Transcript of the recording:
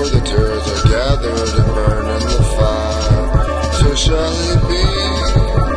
Inquisitors are gathered and burning the fire. So shall it be.